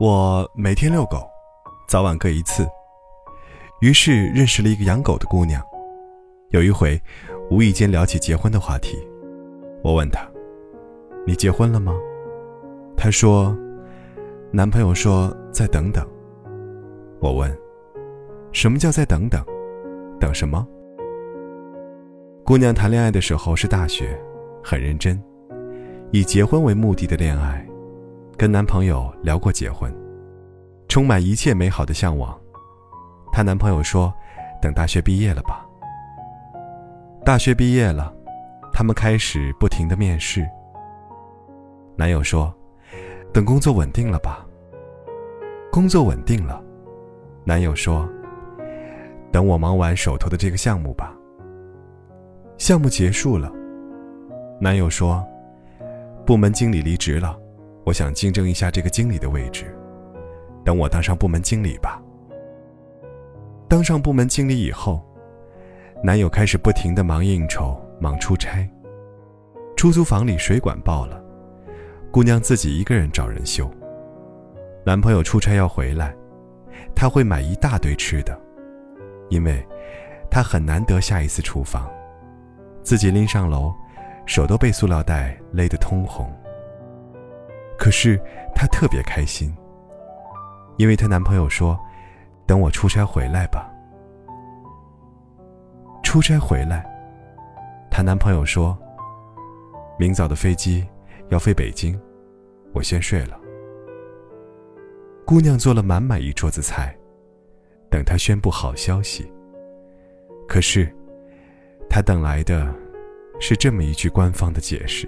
我每天遛狗，早晚各一次。于是认识了一个养狗的姑娘。有一回，无意间聊起结婚的话题，我问她：“你结婚了吗？”她说：“男朋友说再等等。”我问：“什么叫再等等？等什么？”姑娘谈恋爱的时候是大学，很认真，以结婚为目的的恋爱，跟男朋友聊过结婚，充满一切美好的向往。她男朋友说：“等大学毕业了吧。”大学毕业了，他们开始不停的面试。男友说：“等工作稳定了吧。”工作稳定了，男友说：“等我忙完手头的这个项目吧。”项目结束了，男友说：“部门经理离职了，我想竞争一下这个经理的位置，等我当上部门经理吧。”当上部门经理以后。男友开始不停的忙应酬、忙出差，出租房里水管爆了，姑娘自己一个人找人修。男朋友出差要回来，他会买一大堆吃的，因为，他很难得下一次厨房，自己拎上楼，手都被塑料袋勒得通红。可是她特别开心，因为她男朋友说：“等我出差回来吧。”出差回来，她男朋友说：“明早的飞机要飞北京，我先睡了。”姑娘做了满满一桌子菜，等他宣布好消息。可是，她等来的，是这么一句官方的解释：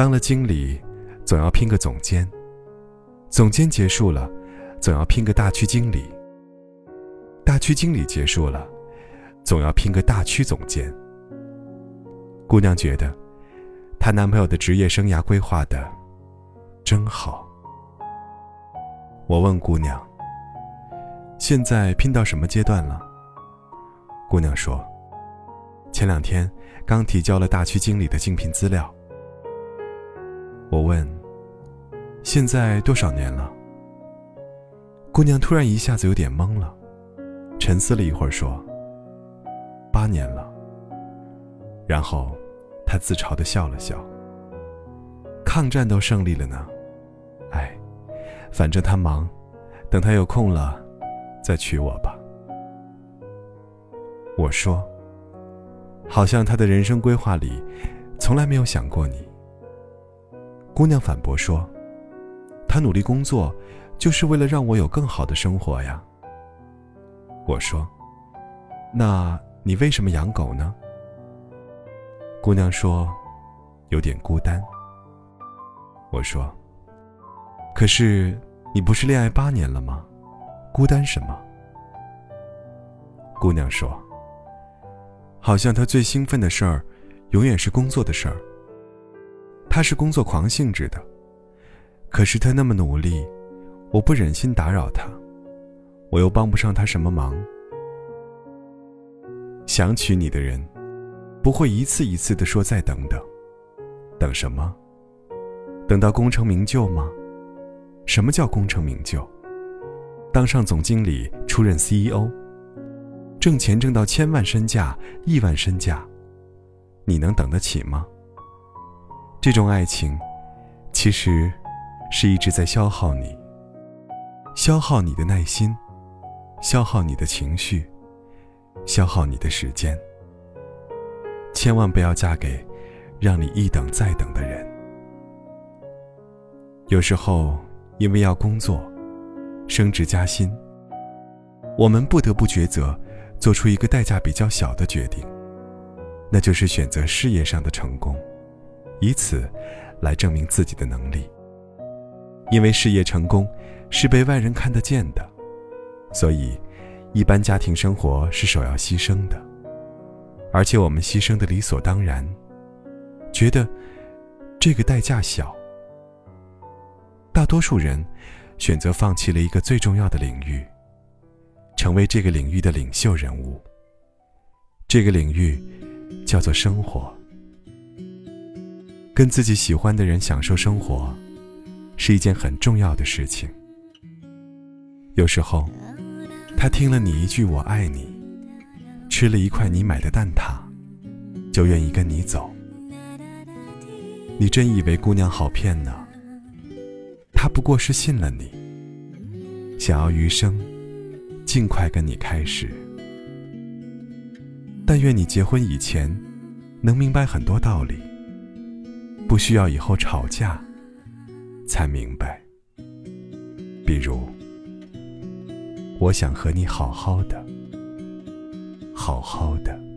当了经理，总要拼个总监；总监结束了，总要拼个大区经理；大区经理结束了。总要拼个大区总监。姑娘觉得，她男朋友的职业生涯规划的真好。我问姑娘：“现在拼到什么阶段了？”姑娘说：“前两天刚提交了大区经理的竞聘资料。”我问：“现在多少年了？”姑娘突然一下子有点懵了，沉思了一会儿说。八年了。然后，她自嘲的笑了笑。抗战都胜利了呢，哎，反正他忙，等他有空了，再娶我吧。我说，好像他的人生规划里，从来没有想过你。姑娘反驳说，他努力工作，就是为了让我有更好的生活呀。我说，那。你为什么养狗呢？姑娘说：“有点孤单。”我说：“可是你不是恋爱八年了吗？孤单什么？”姑娘说：“好像她最兴奋的事儿，永远是工作的事儿。他是工作狂性质的，可是他那么努力，我不忍心打扰他，我又帮不上他什么忙。”想娶你的人，不会一次一次的说再等等，等什么？等到功成名就吗？什么叫功成名就？当上总经理，出任 CEO，挣钱挣到千万身价、亿万身价，你能等得起吗？这种爱情，其实是一直在消耗你，消耗你的耐心，消耗你的情绪。消耗你的时间，千万不要嫁给让你一等再等的人。有时候，因为要工作、升职加薪，我们不得不抉择，做出一个代价比较小的决定，那就是选择事业上的成功，以此来证明自己的能力。因为事业成功是被外人看得见的，所以。一般家庭生活是首要牺牲的，而且我们牺牲的理所当然，觉得这个代价小。大多数人选择放弃了一个最重要的领域，成为这个领域的领袖人物。这个领域叫做生活，跟自己喜欢的人享受生活，是一件很重要的事情。有时候，他听了你一句“我爱你”，吃了一块你买的蛋挞，就愿意跟你走。你真以为姑娘好骗呢？她不过是信了你，想要余生尽快跟你开始。但愿你结婚以前，能明白很多道理，不需要以后吵架才明白。比如，我想和你好好的，好好的。